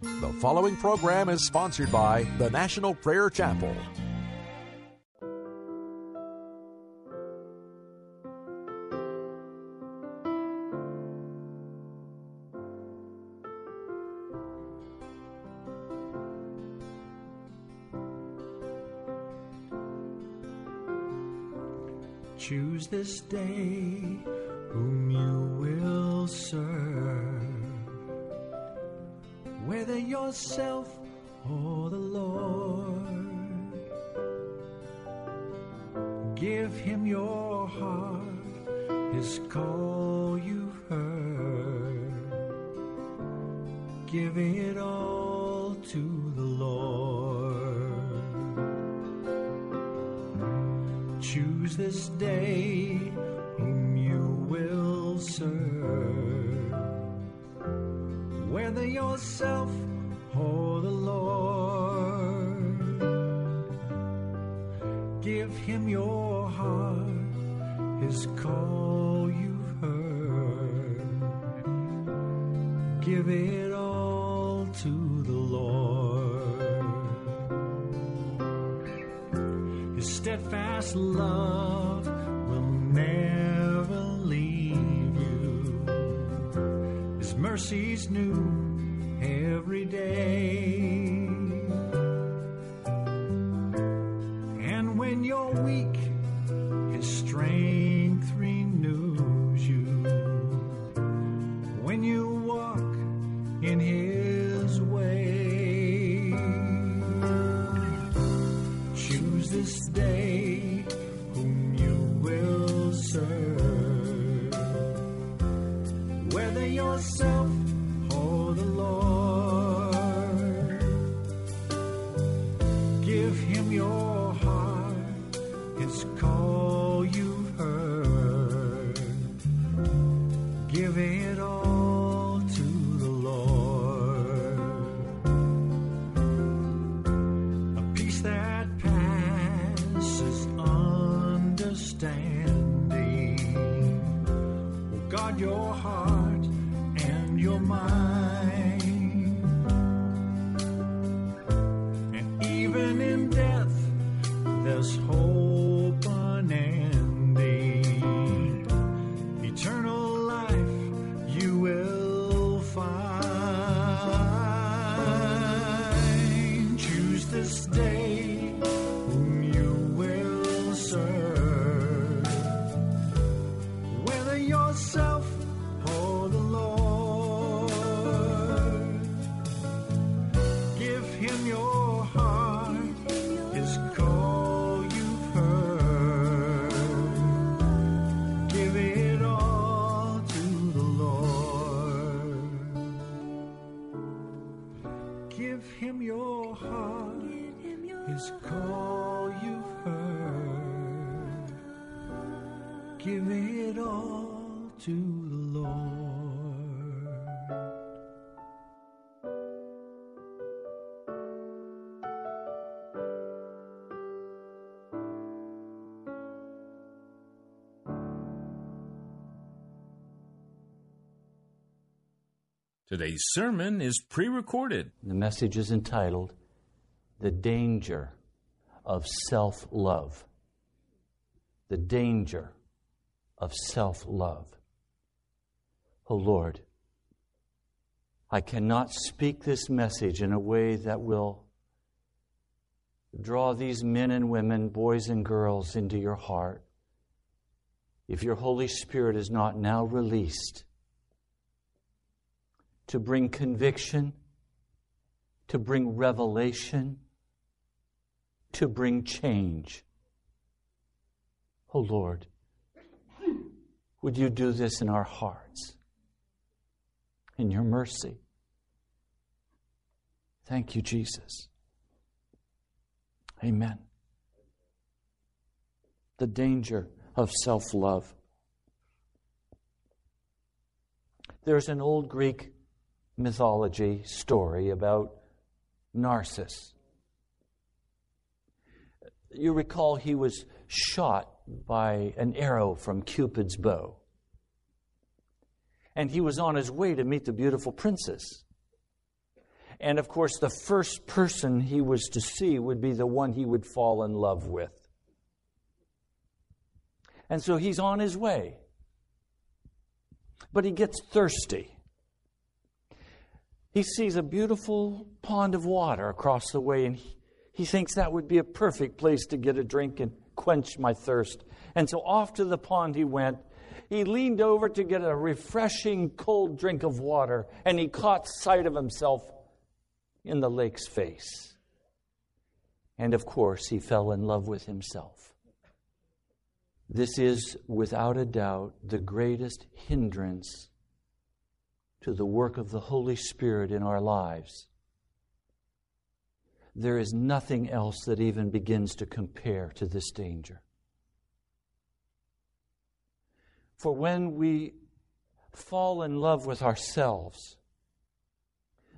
The following program is sponsored by the National Prayer Chapel. Choose this day whom you will serve, whether yourself or the Lord. Give him your heart, his call you've heard. Give it all to the Lord. Choose this day whom you will serve, whether yourself or the Lord. Give him your heart, his call you've heard. Give it all to the Lord. His steadfast love Mercies new Today's sermon is pre recorded. The message is entitled The Danger of Self Love. The Danger of Self Love. Oh Lord, I cannot speak this message in a way that will draw these men and women, boys and girls, into your heart if your Holy Spirit is not now released to bring conviction, to bring revelation, to bring change. Oh Lord, would you do this in our hearts? in your mercy. Thank you, Jesus. Amen. The danger of self love. There's an old Greek mythology story about Narcissus. You recall he was shot by an arrow from Cupid's bow. And he was on his way to meet the beautiful princess. And of course, the first person he was to see would be the one he would fall in love with. And so he's on his way. But he gets thirsty. He sees a beautiful pond of water across the way, and he, he thinks that would be a perfect place to get a drink and quench my thirst. And so off to the pond he went. He leaned over to get a refreshing cold drink of water, and he caught sight of himself in the lake's face. And of course, he fell in love with himself. This is, without a doubt, the greatest hindrance to the work of the Holy Spirit in our lives. There is nothing else that even begins to compare to this danger. For when we fall in love with ourselves,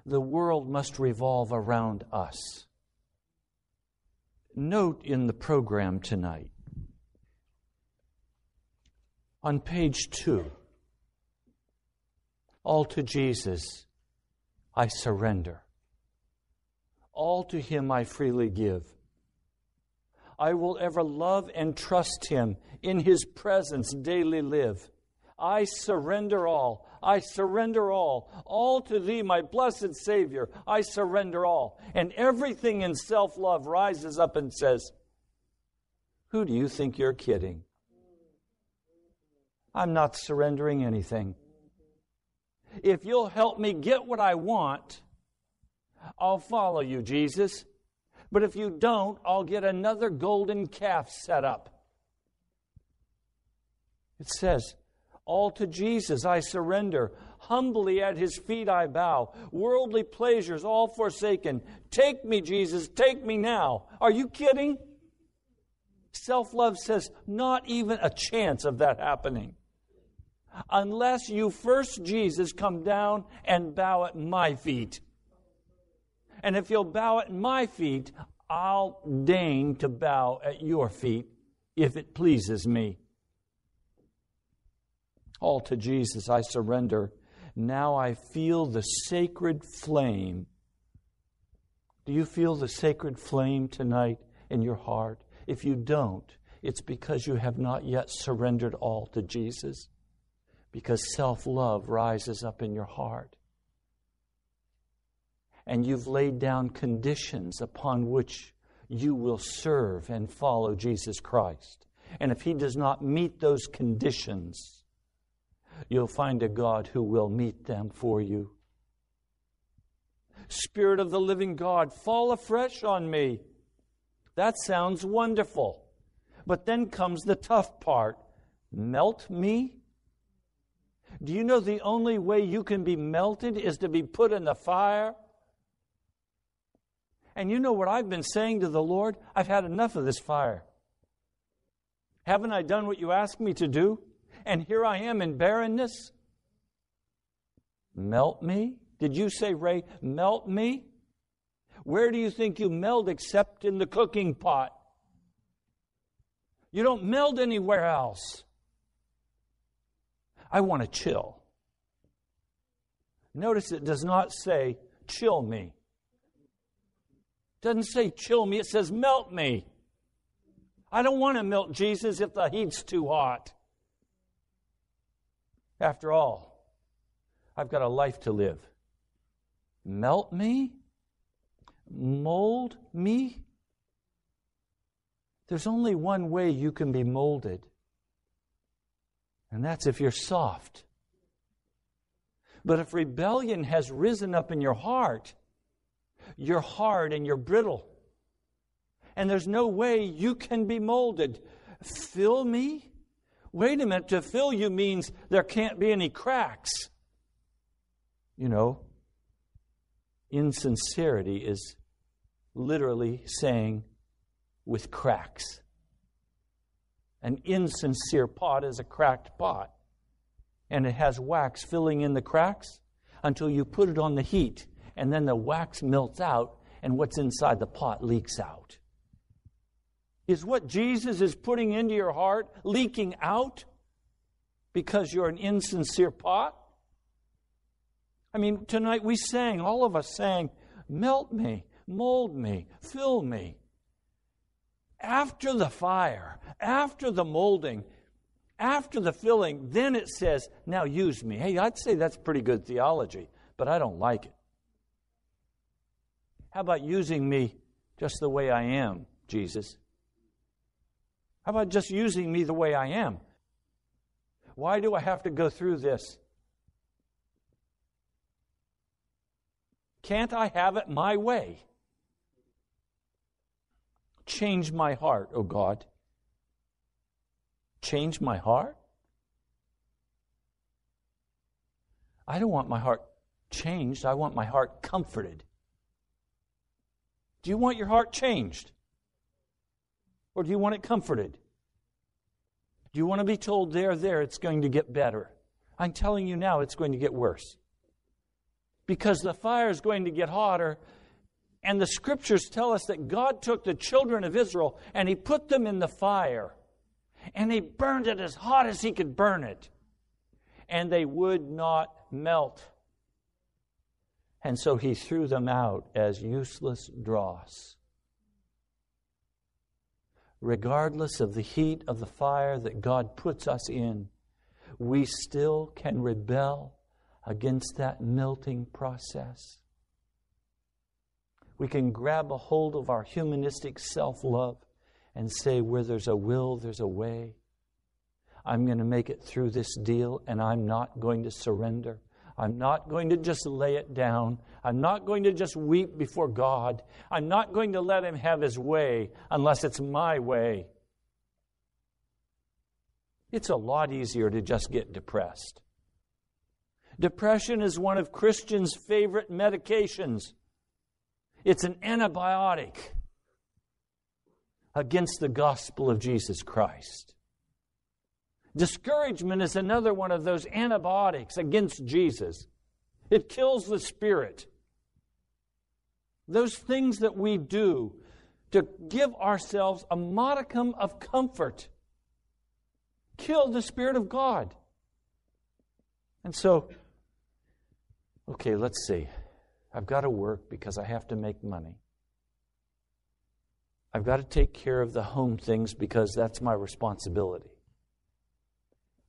the world must revolve around us. Note in the program tonight, on page two, all to Jesus I surrender. All to Him I freely give. I will ever love and trust Him. In His presence daily live. I surrender all. I surrender all. All to Thee, my blessed Savior. I surrender all. And everything in self love rises up and says, Who do you think you're kidding? I'm not surrendering anything. If you'll help me get what I want, I'll follow you, Jesus. But if you don't, I'll get another golden calf set up. It says, All to Jesus I surrender. Humbly at his feet I bow. Worldly pleasures all forsaken. Take me, Jesus, take me now. Are you kidding? Self love says, Not even a chance of that happening unless you first, Jesus, come down and bow at my feet. And if you'll bow at my feet, I'll deign to bow at your feet if it pleases me. All to Jesus I surrender. Now I feel the sacred flame. Do you feel the sacred flame tonight in your heart? If you don't, it's because you have not yet surrendered all to Jesus because self love rises up in your heart. And you've laid down conditions upon which you will serve and follow Jesus Christ. And if He does not meet those conditions, you'll find a God who will meet them for you. Spirit of the living God, fall afresh on me. That sounds wonderful. But then comes the tough part melt me do you know the only way you can be melted is to be put in the fire? And you know what I've been saying to the Lord? I've had enough of this fire. Haven't I done what you asked me to do? And here I am in barrenness. Melt me? Did you say, Ray, melt me? Where do you think you melt except in the cooking pot? You don't melt anywhere else. I want to chill. Notice it does not say, chill me. It doesn't say chill me, it says melt me. I don't want to melt Jesus if the heat's too hot. After all, I've got a life to live. Melt me? Mold me? There's only one way you can be molded, and that's if you're soft. But if rebellion has risen up in your heart, you're hard and you're brittle. And there's no way you can be molded. Fill me? Wait a minute, to fill you means there can't be any cracks. You know, insincerity is literally saying with cracks. An insincere pot is a cracked pot, and it has wax filling in the cracks until you put it on the heat, and then the wax melts out, and what's inside the pot leaks out. Is what Jesus is putting into your heart leaking out because you're an insincere pot? I mean, tonight we sang, all of us sang, Melt me, mold me, fill me. After the fire, after the molding, after the filling, then it says, Now use me. Hey, I'd say that's pretty good theology, but I don't like it. How about using me just the way I am, Jesus? How about just using me the way I am? Why do I have to go through this? Can't I have it my way? Change my heart, O God. Change my heart? I don't want my heart changed. I want my heart comforted. Do you want your heart changed? Or do you want it comforted? Do you want to be told there, there, it's going to get better? I'm telling you now, it's going to get worse. Because the fire is going to get hotter. And the scriptures tell us that God took the children of Israel and he put them in the fire. And he burned it as hot as he could burn it. And they would not melt. And so he threw them out as useless dross regardless of the heat of the fire that God puts us in, we still can rebel against that melting process. We can grab a hold of our humanistic self love and say, where there's a will, there's a way. I'm going to make it through this deal and I'm not going to surrender. I'm not going to just lay it down. I'm not going to just weep before God. I'm not going to let Him have His way unless it's my way. It's a lot easier to just get depressed. Depression is one of Christians' favorite medications. It's an antibiotic against the gospel of Jesus Christ. Discouragement is another one of those antibiotics against Jesus. It kills the spirit. Those things that we do to give ourselves a modicum of comfort kill the Spirit of God. And so, okay, let's see. I've got to work because I have to make money. I've got to take care of the home things because that's my responsibility.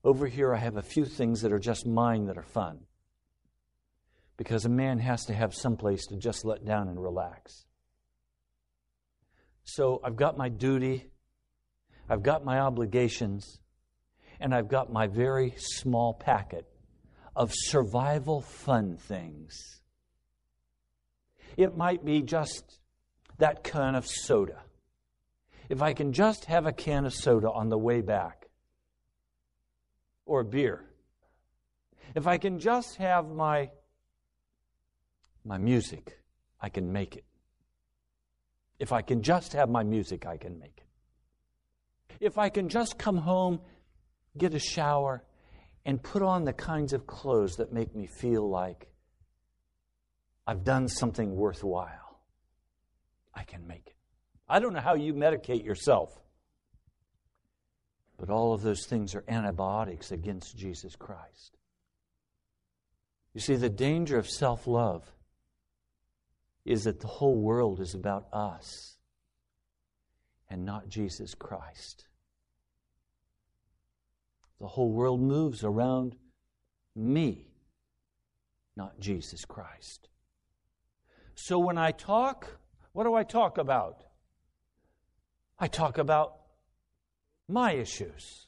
Over here, I have a few things that are just mine that are fun. Because a man has to have some place to just let down and relax. So I've got my duty, I've got my obligations, and I've got my very small packet of survival fun things. It might be just that can of soda. If I can just have a can of soda on the way back, or beer. If I can just have my, my music, I can make it. If I can just have my music, I can make it. If I can just come home, get a shower, and put on the kinds of clothes that make me feel like I've done something worthwhile, I can make it. I don't know how you medicate yourself. But all of those things are antibiotics against Jesus Christ. You see, the danger of self love is that the whole world is about us and not Jesus Christ. The whole world moves around me, not Jesus Christ. So when I talk, what do I talk about? I talk about my issues.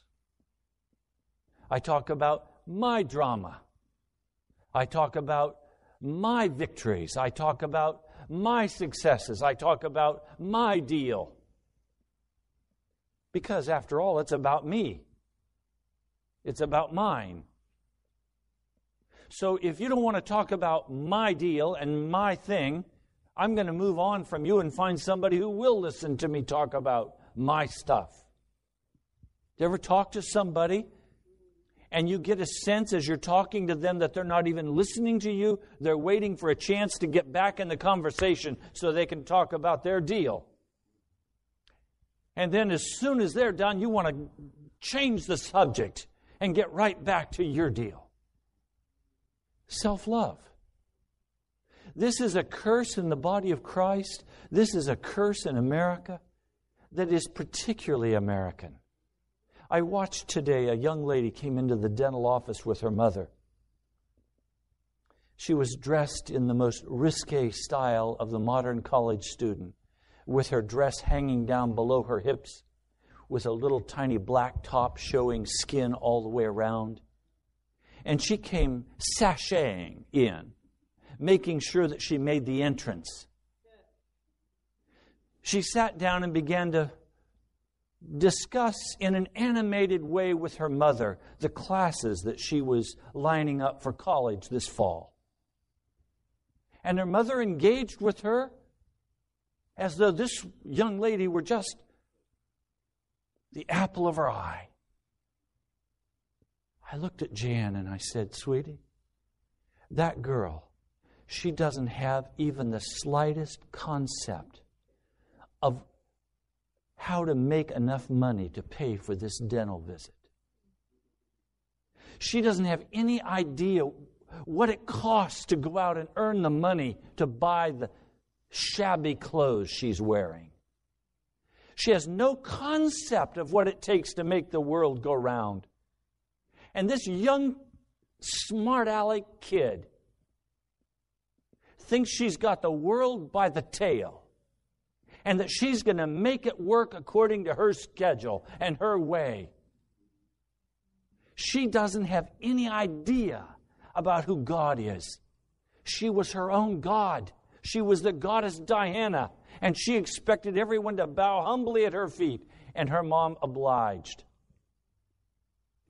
I talk about my drama. I talk about my victories. I talk about my successes. I talk about my deal. Because, after all, it's about me, it's about mine. So if you don't want to talk about my deal and my thing, I'm going to move on from you and find somebody who will listen to me talk about my stuff. You ever talk to somebody and you get a sense as you're talking to them that they're not even listening to you? They're waiting for a chance to get back in the conversation so they can talk about their deal. And then as soon as they're done, you want to change the subject and get right back to your deal. Self love. This is a curse in the body of Christ. This is a curse in America that is particularly American. I watched today a young lady came into the dental office with her mother. She was dressed in the most risque style of the modern college student, with her dress hanging down below her hips, with a little tiny black top showing skin all the way around. And she came sashaying in making sure that she made the entrance. She sat down and began to discuss in an animated way with her mother the classes that she was lining up for college this fall. And her mother engaged with her as though this young lady were just the apple of her eye. I looked at Jan and I said, Sweetie, that girl she doesn't have even the slightest concept of how to make enough money to pay for this dental visit. She doesn't have any idea what it costs to go out and earn the money to buy the shabby clothes she's wearing. She has no concept of what it takes to make the world go round. And this young, smart aleck kid thinks she's got the world by the tail and that she's going to make it work according to her schedule and her way. She doesn't have any idea about who God is. She was her own God. She was the goddess Diana, and she expected everyone to bow humbly at her feet, and her mom obliged.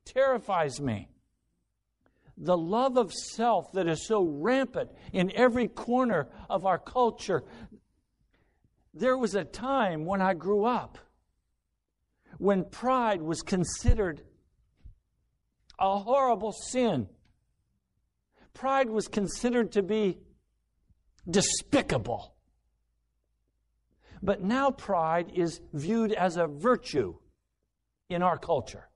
Terrifies me the love of self that is so rampant in every corner of our culture. There was a time when I grew up when pride was considered a horrible sin. Pride was considered to be despicable. But now pride is viewed as a virtue in our culture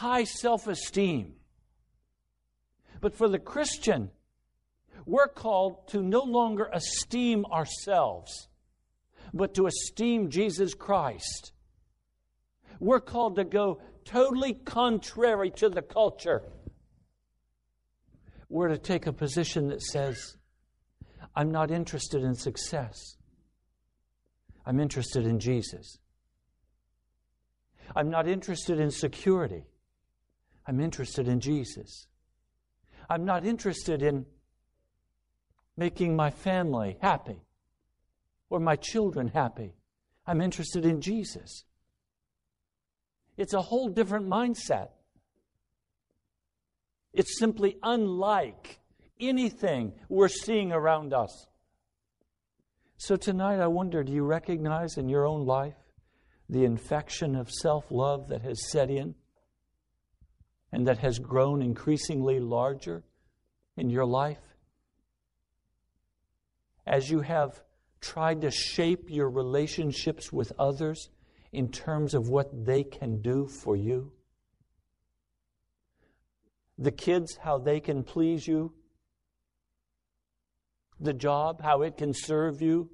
high self esteem. But for the Christian, we're called to no longer esteem ourselves, but to esteem Jesus Christ. We're called to go totally contrary to the culture. We're to take a position that says, I'm not interested in success. I'm interested in Jesus. I'm not interested in security. I'm interested in Jesus. I'm not interested in making my family happy or my children happy. I'm interested in Jesus. It's a whole different mindset. It's simply unlike anything we're seeing around us. So tonight, I wonder do you recognize in your own life the infection of self love that has set in? And that has grown increasingly larger in your life? As you have tried to shape your relationships with others in terms of what they can do for you? The kids, how they can please you? The job, how it can serve you?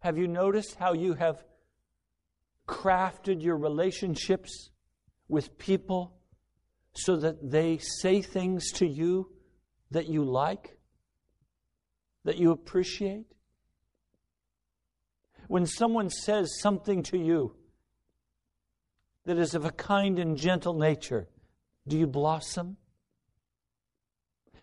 Have you noticed how you have crafted your relationships with people so that they say things to you that you like, that you appreciate? When someone says something to you that is of a kind and gentle nature, do you blossom?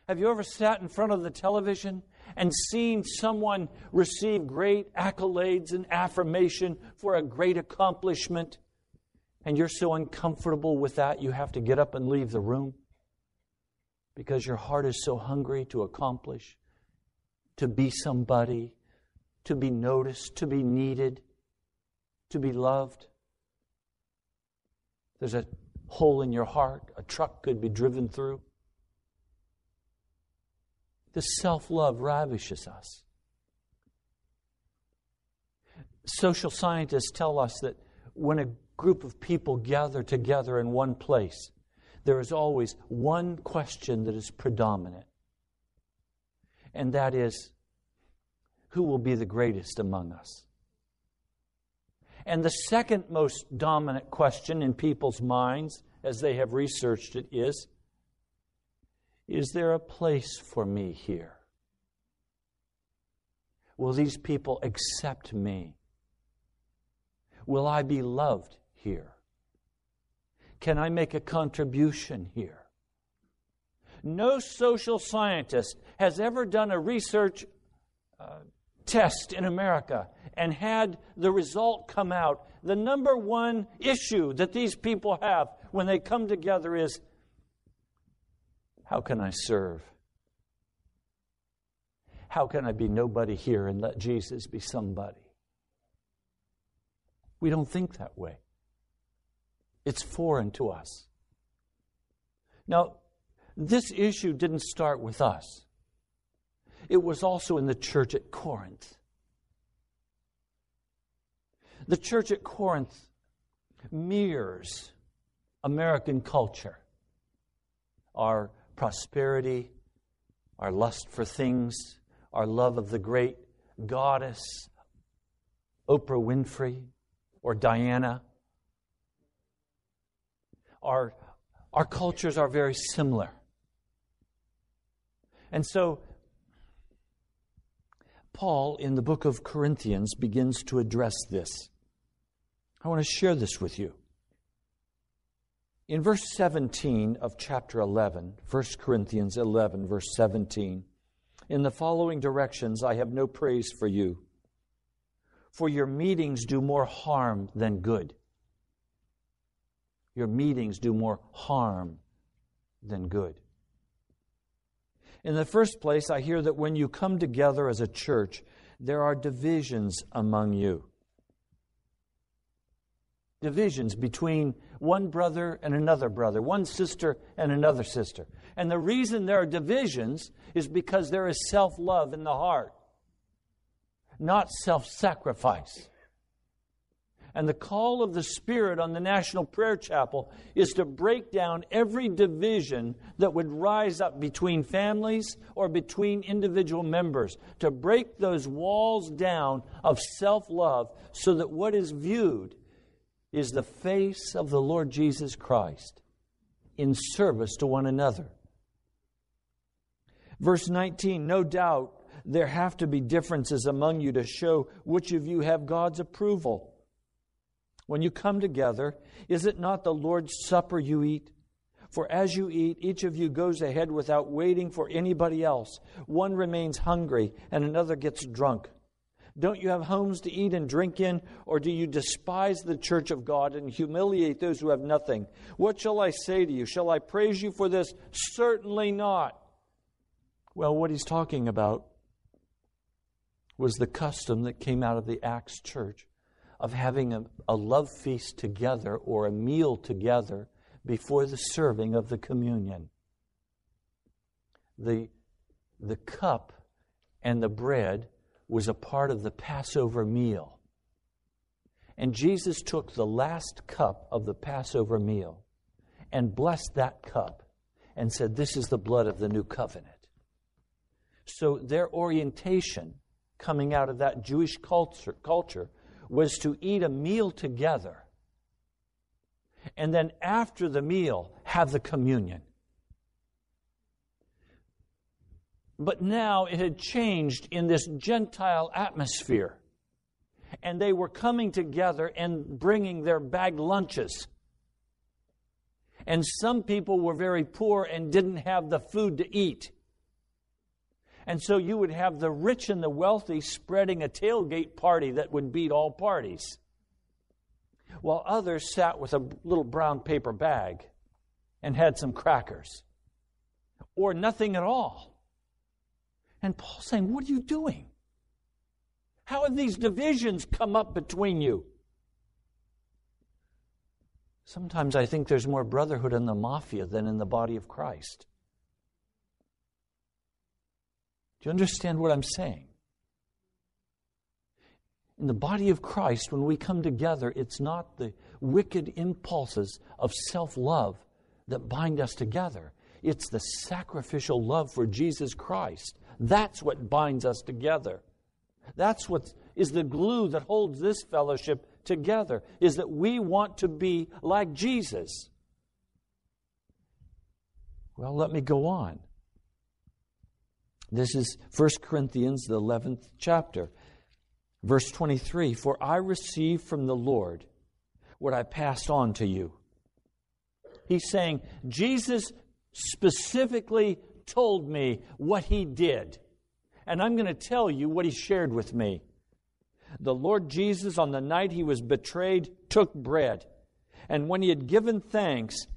Have you ever sat in front of the television and seen someone receive great accolades and affirmation for a great accomplishment? And you're so uncomfortable with that you have to get up and leave the room because your heart is so hungry to accomplish, to be somebody, to be noticed, to be needed, to be loved. There's a hole in your heart, a truck could be driven through. The self love ravishes us. Social scientists tell us that when a group of people gather together in one place, there is always one question that is predominant. And that is who will be the greatest among us? And the second most dominant question in people's minds, as they have researched it, is Is there a place for me here? Will these people accept me? Will I be loved here? Can I make a contribution here? No social scientist has ever done a research uh, test in America and had the result come out. The number one issue that these people have when they come together is how can I serve? How can I be nobody here and let Jesus be somebody? We don't think that way. It's foreign to us. Now, this issue didn't start with us, it was also in the church at Corinth. The church at Corinth mirrors American culture, our prosperity, our lust for things, our love of the great goddess, Oprah Winfrey or Diana. Our, our cultures are very similar. And so, Paul in the book of Corinthians begins to address this. I want to share this with you. In verse 17 of chapter 11, 1 Corinthians 11, verse 17, in the following directions I have no praise for you for your meetings do more harm than good. Your meetings do more harm than good. In the first place, I hear that when you come together as a church, there are divisions among you. Divisions between one brother and another brother, one sister and another sister. And the reason there are divisions is because there is self love in the heart not self sacrifice. And the call of the Spirit on the National Prayer Chapel is to break down every division that would rise up between families or between individual members, to break those walls down of self love so that what is viewed is the face of the Lord Jesus Christ in service to one another. Verse 19 No doubt there have to be differences among you to show which of you have God's approval. When you come together, is it not the Lord's Supper you eat? For as you eat, each of you goes ahead without waiting for anybody else. One remains hungry, and another gets drunk. Don't you have homes to eat and drink in, or do you despise the church of God and humiliate those who have nothing? What shall I say to you? Shall I praise you for this? Certainly not. Well, what he's talking about was the custom that came out of the Acts church of having a, a love feast together or a meal together before the serving of the communion. The, the cup and the bread was a part of the Passover meal. And Jesus took the last cup of the Passover meal and blessed that cup and said, This is the blood of the new covenant. So their orientation coming out of that Jewish culture, culture was to eat a meal together and then after the meal have the communion. But now it had changed in this Gentile atmosphere. And they were coming together and bringing their bag lunches. And some people were very poor and didn't have the food to eat. And so you would have the rich and the wealthy spreading a tailgate party that would beat all parties. while others sat with a little brown paper bag and had some crackers or nothing at all. And Paul's saying, What are you doing? How have these divisions come up between you? Sometimes I think there's more brotherhood in the mafia than in the body of Christ. Do you understand what I'm saying? In the body of Christ, when we come together, it's not the wicked impulses of self love that bind us together. It's the sacrificial love for Jesus Christ. That's what binds us together. That's what is the glue that holds this fellowship together, is that we want to be like Jesus. Well, let me go on. This is 1 Corinthians, the 11th chapter. Verse 23 For I received from the Lord what I passed on to you. He's saying, Jesus specifically told me what he did. And I'm going to tell you what he shared with me. The Lord Jesus, on the night he was betrayed, took bread. And when he had given thanks,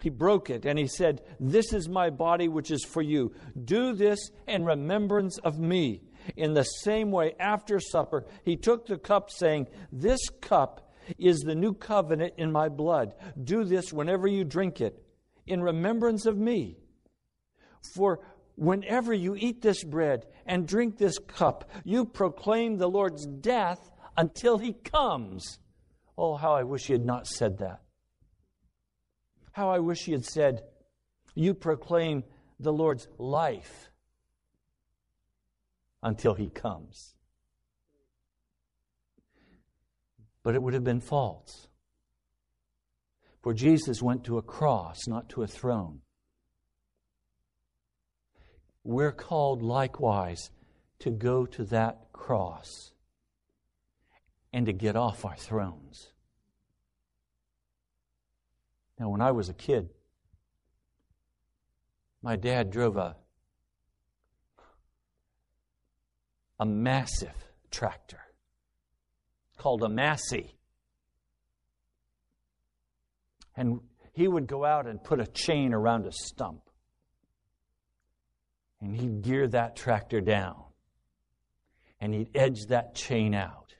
he broke it and he said, This is my body which is for you. Do this in remembrance of me. In the same way, after supper, he took the cup, saying, This cup is the new covenant in my blood. Do this whenever you drink it, in remembrance of me. For whenever you eat this bread and drink this cup, you proclaim the Lord's death until he comes. Oh, how I wish he had not said that. How I wish he had said, You proclaim the Lord's life until he comes. But it would have been false. For Jesus went to a cross, not to a throne. We're called likewise to go to that cross and to get off our thrones. Now, when I was a kid, my dad drove a a massive tractor called a Massey. And he would go out and put a chain around a stump. And he'd gear that tractor down. And he'd edge that chain out.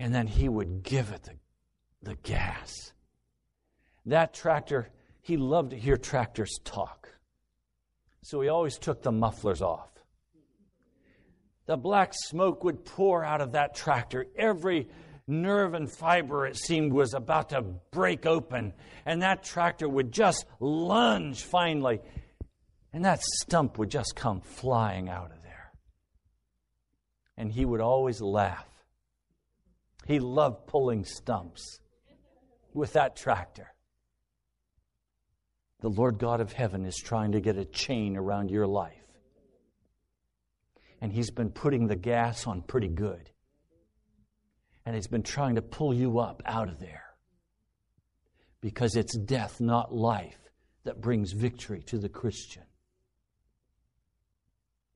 And then he would give it the, the gas. That tractor, he loved to hear tractors talk. So he always took the mufflers off the black smoke would pour out of that tractor. Every nerve and fiber, it seemed, was about to break open. And that tractor would just lunge finally. And that stump would just come flying out of there. And he would always laugh. He loved pulling stumps with that tractor. The Lord God of heaven is trying to get a chain around your life and he's been putting the gas on pretty good. And he's been trying to pull you up out of there. Because it's death, not life, that brings victory to the Christian.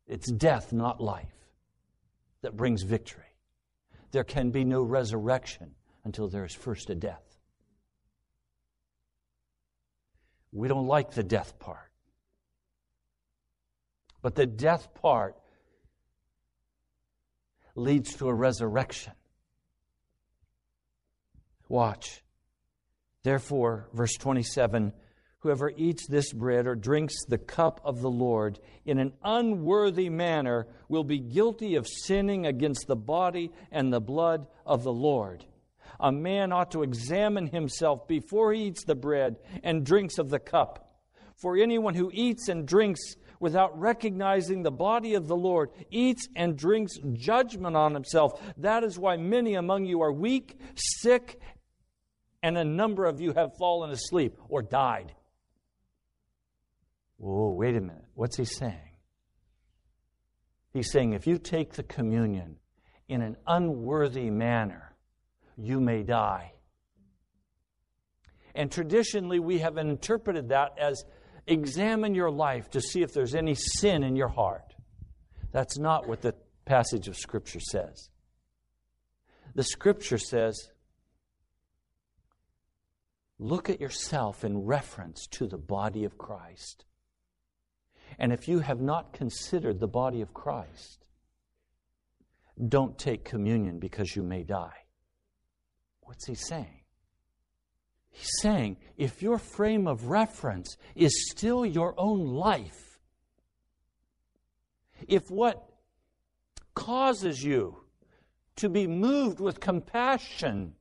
It's death, not life, that brings victory. There can be no resurrection until there is first a death. We don't like the death part. But the death part leads to a resurrection. Watch. Therefore, verse 27 Whoever eats this bread or drinks the cup of the Lord in an unworthy manner will be guilty of sinning against the body and the blood of the Lord. A man ought to examine himself before he eats the bread and drinks of the cup. For anyone who eats and drinks without recognizing the body of the Lord, eats and drinks judgment on himself. That is why many among you are weak, sick, and a number of you have fallen asleep or died. Whoa, wait a minute. What's he saying? He's saying if you take the communion in an unworthy manner, you may die. And traditionally, we have interpreted that as examine your life to see if there's any sin in your heart. That's not what the passage of Scripture says. The scripture says, look at yourself in reference to the body of Christ. And if you have not considered the body of Christ, don't take communion because you may die. What's he saying? He's saying if your frame of reference is still your own life, if what causes you to be moved with compassion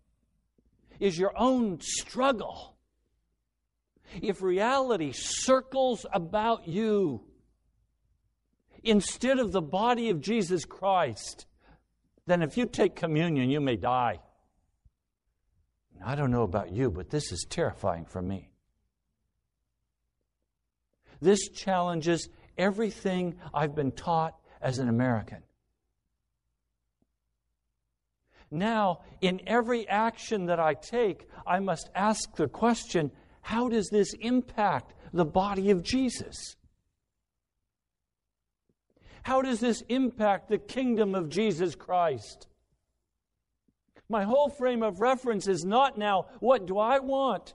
is your own struggle, if reality circles about you instead of the body of Jesus Christ, then if you take communion, you may die. I don't know about you, but this is terrifying for me. This challenges everything I've been taught as an American. Now, in every action that I take, I must ask the question how does this impact the body of Jesus? How does this impact the kingdom of Jesus Christ? My whole frame of reference is not now, what do I want?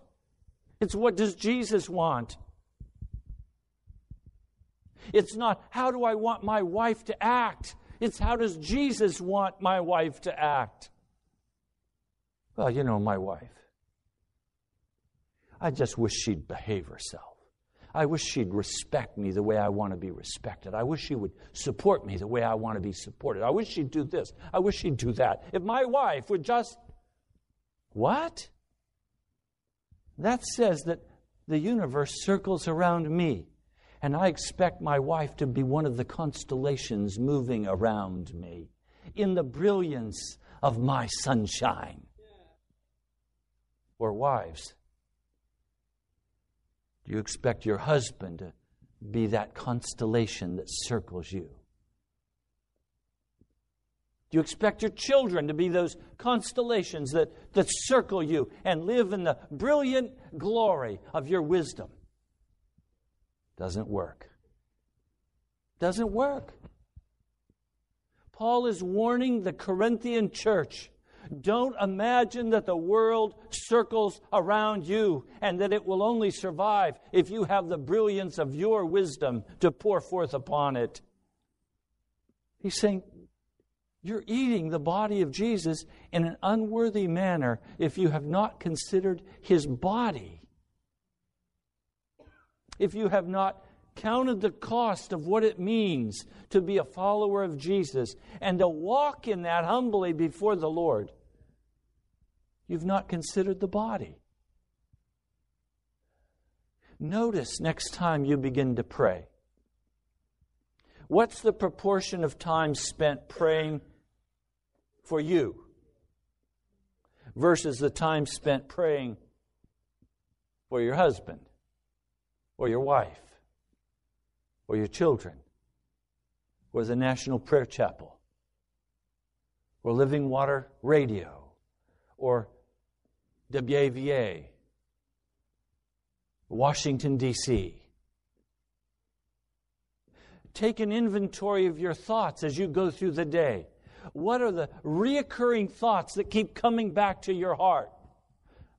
It's what does Jesus want? It's not, how do I want my wife to act? It's, how does Jesus want my wife to act? Well, you know, my wife. I just wish she'd behave herself. I wish she'd respect me the way I want to be respected. I wish she would support me the way I want to be supported. I wish she'd do this. I wish she'd do that. If my wife would just. What? That says that the universe circles around me, and I expect my wife to be one of the constellations moving around me in the brilliance of my sunshine. Or wives, do you expect your husband to be that constellation that circles you? Do you expect your children to be those constellations that, that circle you and live in the brilliant glory of your wisdom? Doesn't work. Doesn't work. Paul is warning the Corinthian church don't imagine that the world circles around you and that it will only survive if you have the brilliance of your wisdom to pour forth upon it. He's saying, You're eating the body of Jesus in an unworthy manner if you have not considered his body. If you have not counted the cost of what it means to be a follower of Jesus and to walk in that humbly before the Lord, you've not considered the body. Notice next time you begin to pray. What's the proportion of time spent praying for you versus the time spent praying for your husband or your wife or your children or the National Prayer Chapel or Living Water Radio or WAVA, Washington, D.C. Take an inventory of your thoughts as you go through the day. What are the reoccurring thoughts that keep coming back to your heart?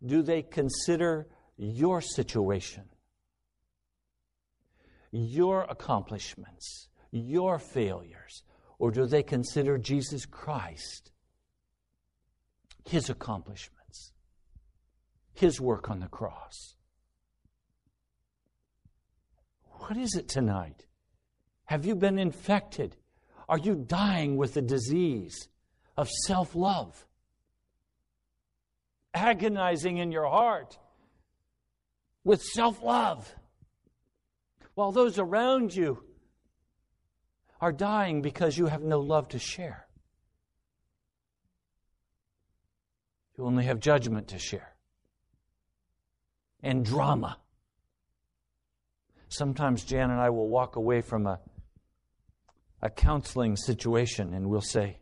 Do they consider your situation, your accomplishments, your failures, or do they consider Jesus Christ, his accomplishments? His work on the cross. What is it tonight? Have you been infected? Are you dying with the disease of self love? Agonizing in your heart with self love, while those around you are dying because you have no love to share. You only have judgment to share and drama. Sometimes Jan and I will walk away from a, a counseling situation and we'll say,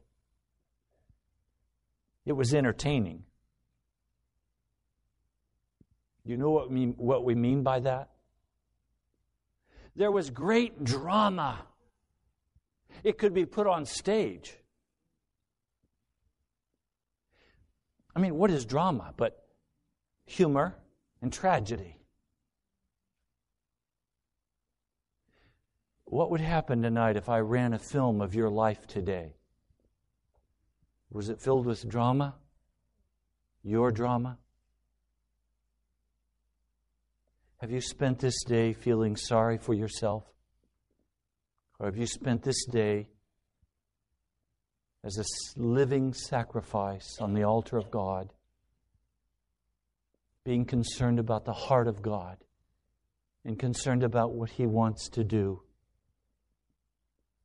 it was entertaining. You know what we, what we mean by that? There was great drama. It could be put on stage. I mean, what is drama but humor and tragedy? What would happen tonight if I ran a film of your life today? Was it filled with drama? Your drama? Have you spent this day feeling sorry for yourself? Or have you spent this day as a living sacrifice on the altar of God, being concerned about the heart of God and concerned about what He wants to do?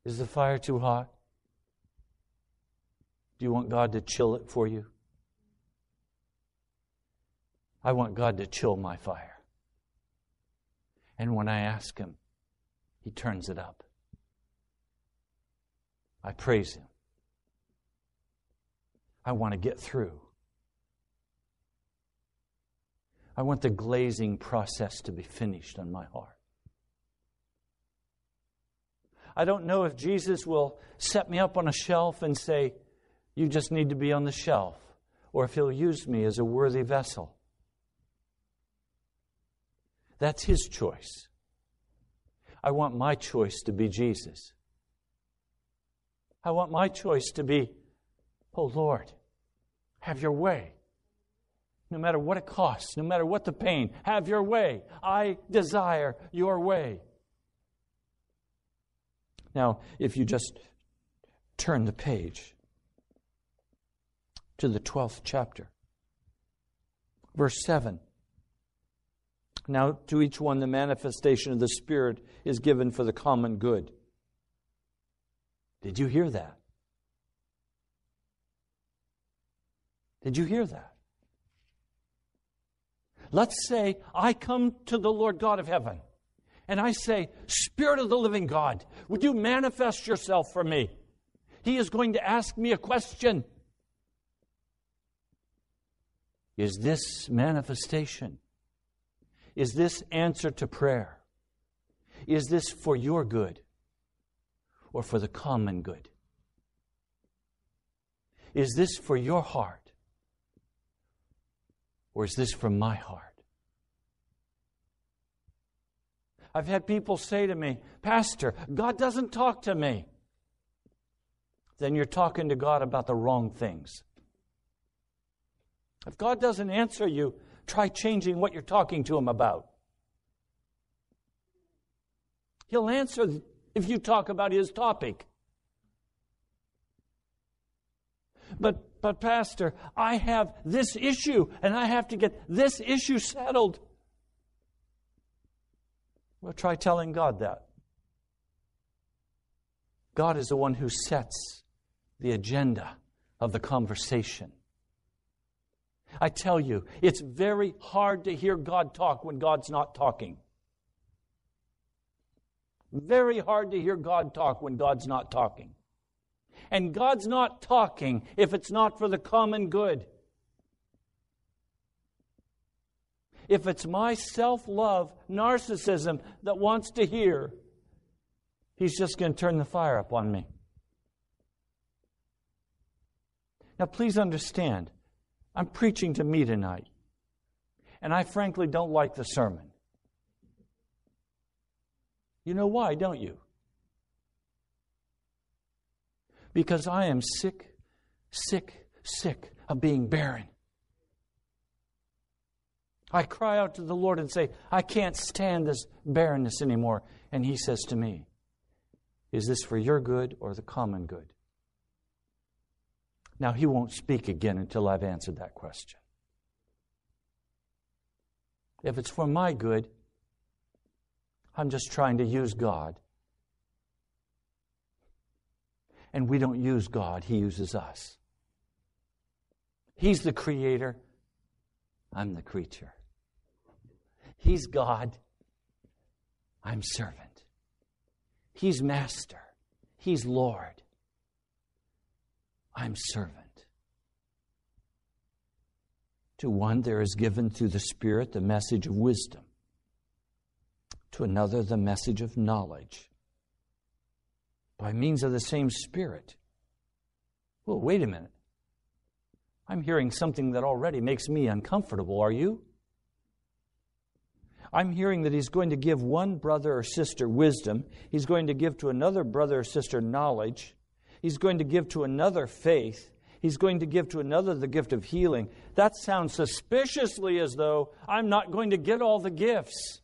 Is the fire too hot? Do you want God to chill it for you? I want God to chill my fire. And when I ask Him, He turns it up. I praise Him. I want to get through. I want the glazing process to be finished on my heart. I don't know if Jesus will set me up on a shelf and say, You just need to be on the shelf, or if He'll use me as a worthy vessel. That's His choice. I want my choice to be Jesus. I want my choice to be, Oh Lord, have your way. No matter what it costs, no matter what the pain, have your way. I desire your way. Now, if you just turn the page to the 12th chapter, verse 7. Now, to each one, the manifestation of the Spirit is given for the common good. Did you hear that? Did you hear that? Let's say I come to the Lord God of heaven and I say, Spirit of the living God, would you manifest yourself for me? He is going to ask me a question. Is this manifestation? Is this answer to prayer? Is this for your good or for the common good? Is this for your heart or is this from my heart? I've had people say to me, Pastor, God doesn't talk to me. Then you're talking to God about the wrong things. If God doesn't answer you, try changing what you're talking to Him about. He'll answer if you talk about His topic. But but, Pastor, I have this issue and I have to get this issue settled. Well, try telling God that. God is the one who sets the agenda of the conversation. I tell you, it's very hard to hear God talk when God's not talking. Very hard to hear God talk when God's not talking. And God's not talking if it's not for the common good. If it's my self love, narcissism that wants to hear, He's just going to turn the fire up on me. Now, please understand, I'm preaching to me tonight. And I frankly don't like the sermon. You know why, don't you? Because I am sick, sick, sick of being barren. I cry out to the Lord and say, I can't stand this barrenness anymore. And He says to me, Is this for your good or the common good? Now, He won't speak again until I've answered that question. If it's for my good, I'm just trying to use God and we don't use God, He uses us. He's the creator, I'm the creature. He's God, I'm servant. He's master, He's Lord, I'm servant. To one, there is given through the Spirit the message of wisdom, to another, the message of knowledge by means of the same Spirit. Well, wait a minute. I'm hearing something that already makes me uncomfortable. Are you? I'm hearing that he's going to give one brother or sister wisdom. He's going to give to another brother or sister knowledge. He's going to give to another faith. He's going to give to another the gift of healing. That sounds suspiciously as though I'm not going to get all the gifts.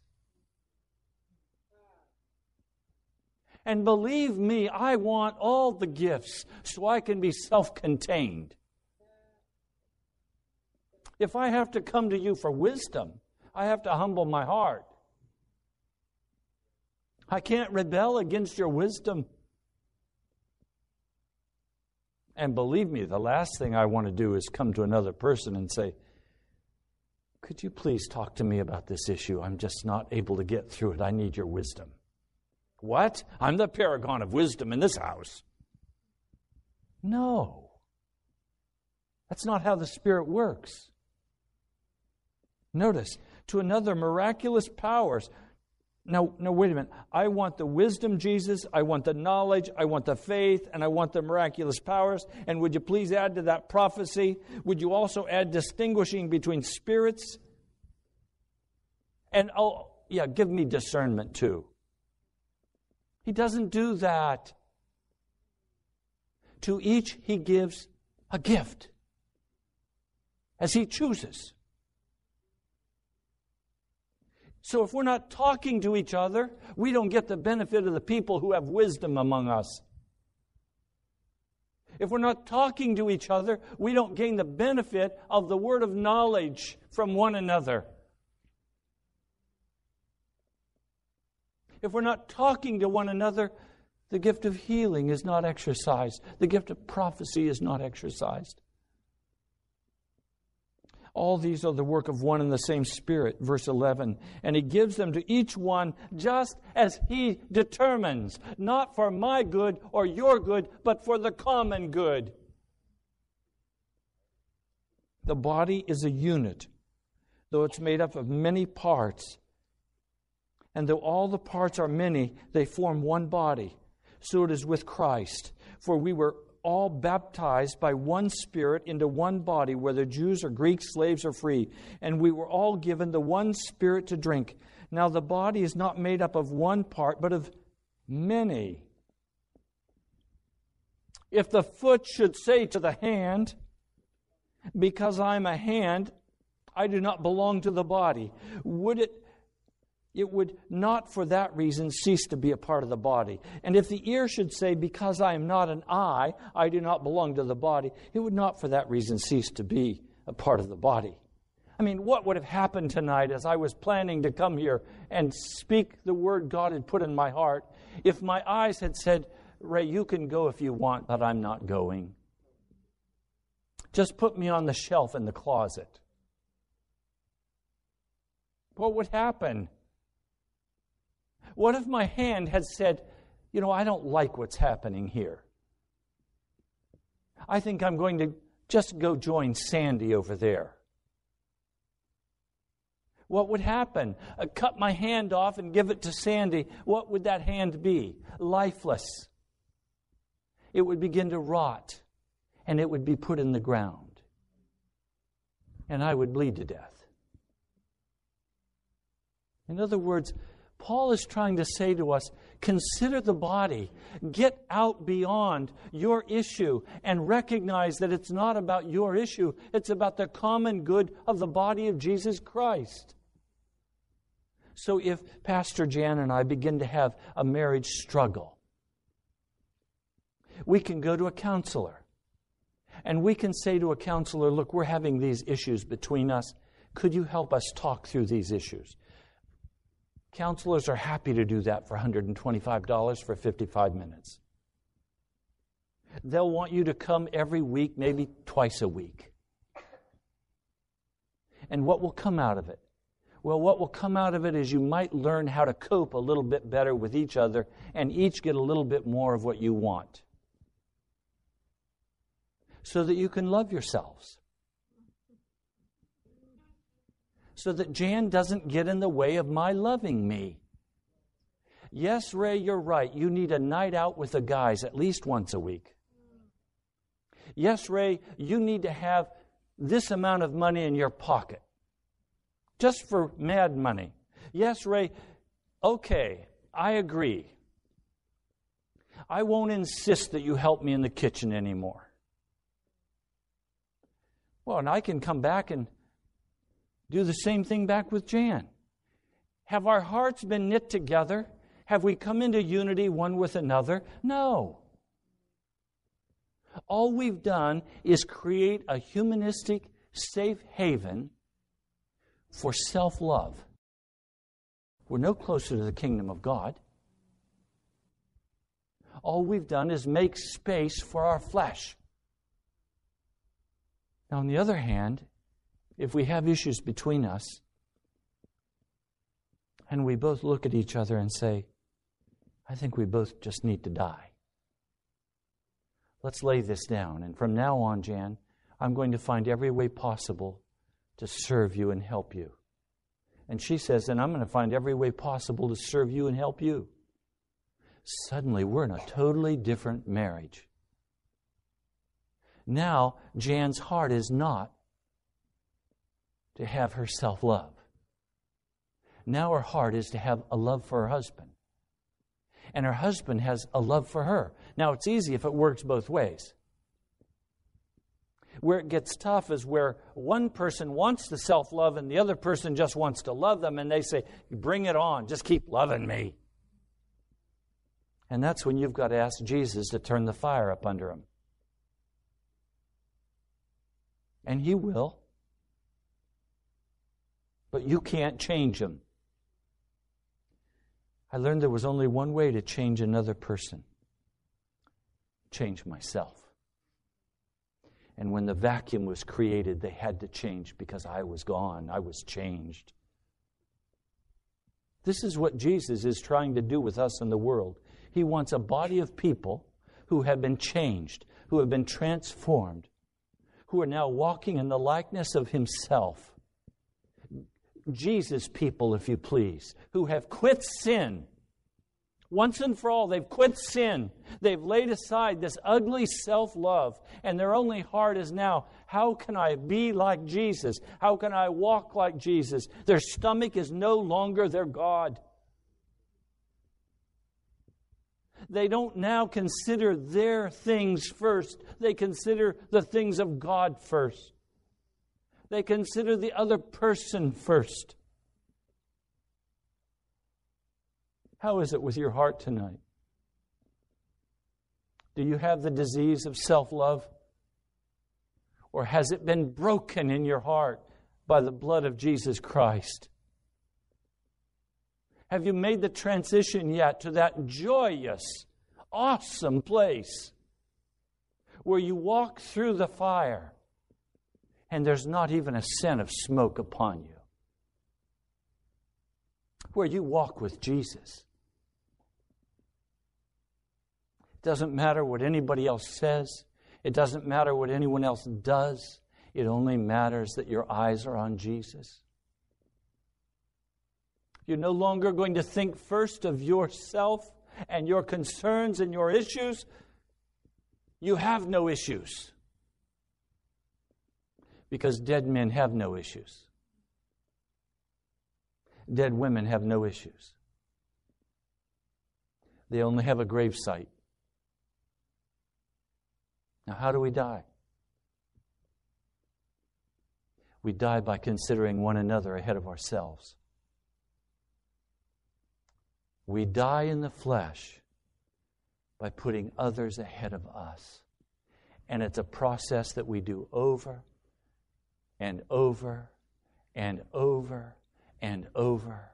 And believe me, I want all the gifts so I can be self contained. If I have to come to you for wisdom, I have to humble my heart. I can't rebel against your wisdom. And believe me, the last thing I want to do is come to another person and say, Could you please talk to me about this issue? I'm just not able to get through it. I need your wisdom. What? I'm the paragon of wisdom in this house. No. That's not how the Spirit works. Notice, to another miraculous powers. Now, now, wait a minute. I want the wisdom, Jesus. I want the knowledge. I want the faith. And I want the miraculous powers. And would you please add to that prophecy? Would you also add distinguishing between spirits? And, oh, yeah, give me discernment too. He doesn't do that. To each, he gives a gift as he chooses. So if we're not talking to each other, we don't get the benefit of the people who have wisdom among us. If we're not talking to each other, we don't gain the benefit of the word of knowledge from one another. If we're not talking to one another, the gift of healing is not exercised. The gift of prophecy is not exercised. All these are the work of one and the same Spirit, verse 11. And He gives them to each one just as He determines, not for my good or your good, but for the common good. The body is a unit, though it's made up of many parts. And though all the parts are many, they form one body. So it is with Christ. For we were all baptized by one Spirit into one body, whether Jews or Greeks, slaves or free, and we were all given the one Spirit to drink. Now the body is not made up of one part, but of many. If the foot should say to the hand, Because I'm a hand, I do not belong to the body, would it it would not for that reason cease to be a part of the body. And if the ear should say, Because I am not an eye, I do not belong to the body, it would not for that reason cease to be a part of the body. I mean, what would have happened tonight as I was planning to come here and speak the word God had put in my heart if my eyes had said, Ray, you can go if you want, but I'm not going? Just put me on the shelf in the closet. What would happen? What if my hand had said, You know, I don't like what's happening here? I think I'm going to just go join Sandy over there. What would happen? I cut my hand off and give it to Sandy. What would that hand be? Lifeless. It would begin to rot and it would be put in the ground. And I would bleed to death. In other words, Paul is trying to say to us consider the body, get out beyond your issue, and recognize that it's not about your issue, it's about the common good of the body of Jesus Christ. So if Pastor Jan and I begin to have a marriage struggle, we can go to a counselor. And we can say to a counselor, Look, we're having these issues between us. Could you help us talk through these issues? Counselors are happy to do that for $125 for 55 minutes. They'll want you to come every week, maybe twice a week. And what will come out of it? Well, what will come out of it is you might learn how to cope a little bit better with each other and each get a little bit more of what you want so that you can love yourselves so that Jan doesn't get in the way of my loving me. Yes, Ray, you're right. You need a night out with the guys at least once a week. Yes, Ray, you need to have this amount of money in your pocket just for mad money. Yes, Ray, okay, I agree. I won't insist that you help me in the kitchen anymore. Well, and I can come back and do the same thing back with Jan. Have our hearts been knit together? Have we come into unity one with another? No. All we've done is create a humanistic safe haven for self love. We're no closer to the kingdom of God. All we've done is make space for our flesh. Now, on the other hand, if we have issues between us, and we both look at each other and say, I think we both just need to die. Let's lay this down. And from now on, Jan, I'm going to find every way possible to serve you and help you. And she says, and I'm going to find every way possible to serve you and help you. Suddenly, we're in a totally different marriage. Now, Jan's heart is not to have her self love. Now, her heart is to have a love for her husband. And her husband has a love for her. Now, it's easy if it works both ways. Where it gets tough is where one person wants the self love and the other person just wants to love them, and they say, Bring it on, just keep loving me. And that's when you've got to ask Jesus to turn the fire up under them. And He will. But you can't change them. I learned there was only one way to change another person change myself. And when the vacuum was created, they had to change because I was gone. I was changed. This is what Jesus is trying to do with us in the world. He wants a body of people who have been changed, who have been transformed, who are now walking in the likeness of Himself. Jesus people, if you please, who have quit sin once and for all, they've quit sin. They've laid aside this ugly self love, and their only heart is now, how can I be like Jesus? How can I walk like Jesus? Their stomach is no longer their God. They don't now consider their things first, they consider the things of God first. They consider the other person first. How is it with your heart tonight? Do you have the disease of self love? Or has it been broken in your heart by the blood of Jesus Christ? Have you made the transition yet to that joyous, awesome place where you walk through the fire and there's not even a scent of smoke upon you? Where you walk with Jesus It doesn't matter what anybody else says, it doesn't matter what anyone else does. It only matters that your eyes are on Jesus. You're no longer going to think first of yourself and your concerns and your issues. You have no issues. Because dead men have no issues. Dead women have no issues. They only have a gravesite. Now, how do we die? We die by considering one another ahead of ourselves. We die in the flesh by putting others ahead of us. And it's a process that we do over and over and over and over.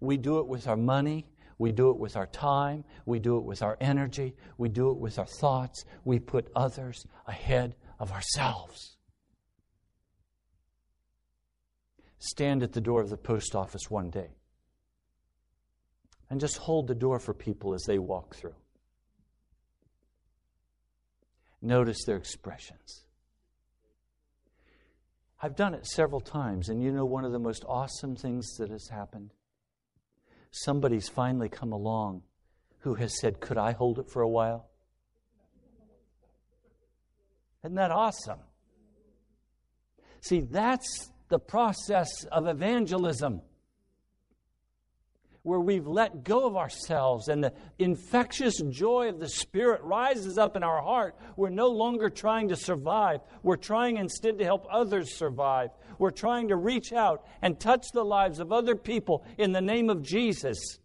We do it with our money. We do it with our time. We do it with our energy. We do it with our thoughts. We put others ahead of ourselves. Stand at the door of the post office one day and just hold the door for people as they walk through. Notice their expressions. I've done it several times, and you know one of the most awesome things that has happened? somebody's finally come along who has said, Could I hold it for a while? Isn't that awesome? See, that's the process of evangelism where we've let go of ourselves and the infectious joy of the Spirit rises up in our heart. We're no longer trying to survive. We're trying instead to help others survive. We're trying to reach out and touch the lives of other people in the name of Jesus.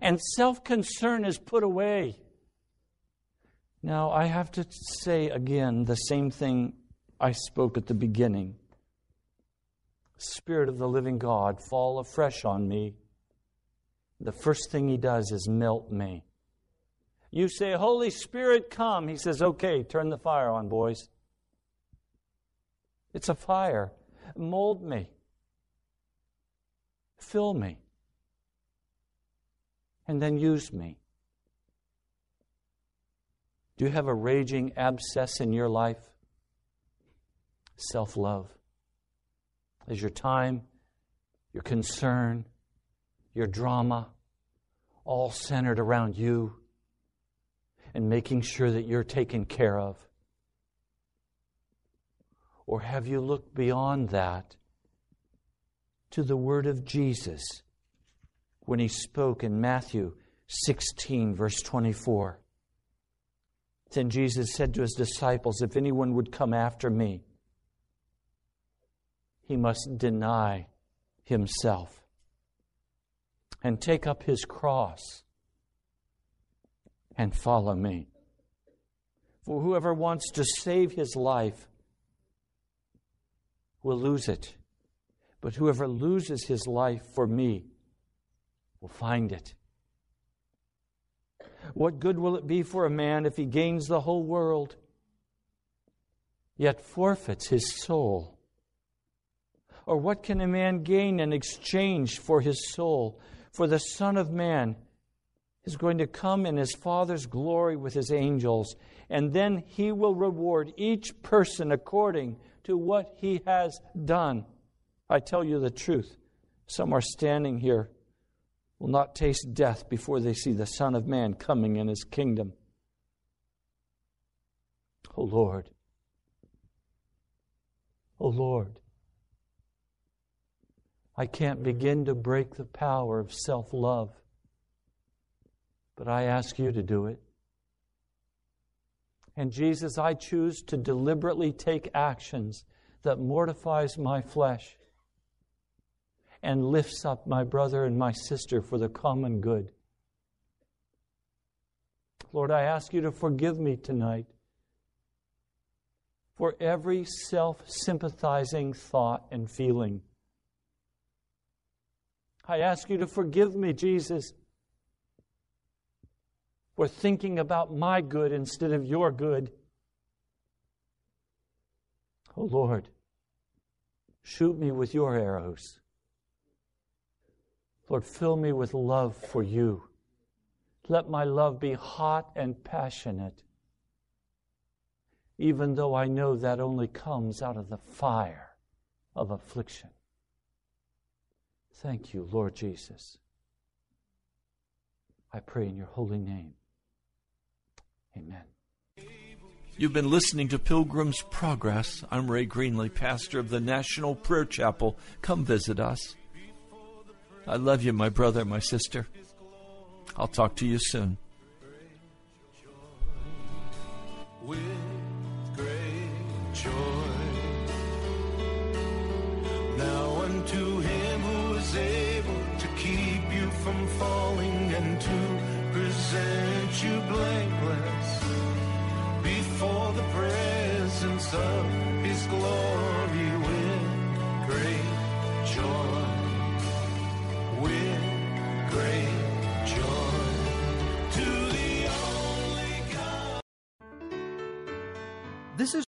And self concern is put away. Now, I have to say again the same thing I spoke at the beginning. Spirit of the living God, fall afresh on me. The first thing he does is melt me. You say, Holy Spirit, come. He says, okay, turn the fire on, boys. It's a fire. Mold me. Fill me. And then use me. Do you have a raging abscess in your life? Self love. Is your time, your concern, your drama all centered around you and making sure that you're taken care of? Or have you looked beyond that to the word of Jesus when he spoke in Matthew 16, verse 24? Then Jesus said to his disciples, If anyone would come after me, he must deny himself and take up his cross and follow me. For whoever wants to save his life will lose it. But whoever loses his life for me will find it. What good will it be for a man if he gains the whole world, yet forfeits his soul? Or what can a man gain in exchange for his soul? For the Son of Man is going to come in his Father's glory with his angels, and then he will reward each person according to what he has done. I tell you the truth. Some are standing here will not taste death before they see the Son of Man coming in his kingdom. O oh Lord. O oh Lord. I can't begin to break the power of self love, but I ask you to do it. And Jesus, I choose to deliberately take actions that mortifies my flesh and lifts up my brother and my sister for the common good. Lord, I ask you to forgive me tonight for every self sympathizing thought and feeling I ask you to forgive me, Jesus, for thinking about my good instead of your good. Oh Lord, shoot me with your arrows. Lord, fill me with love for you. Let my love be hot and passionate, even though I know that only comes out of the fire of affliction. Thank you, Lord Jesus. I pray in your holy name. Amen. You've been listening to Pilgrim's Progress. I'm Ray Greenley, pastor of the National Prayer Chapel. Come visit us. I love you, my brother, my sister. I'll talk to you soon. With great joy. Falling and to present you blameless before the presence of his glory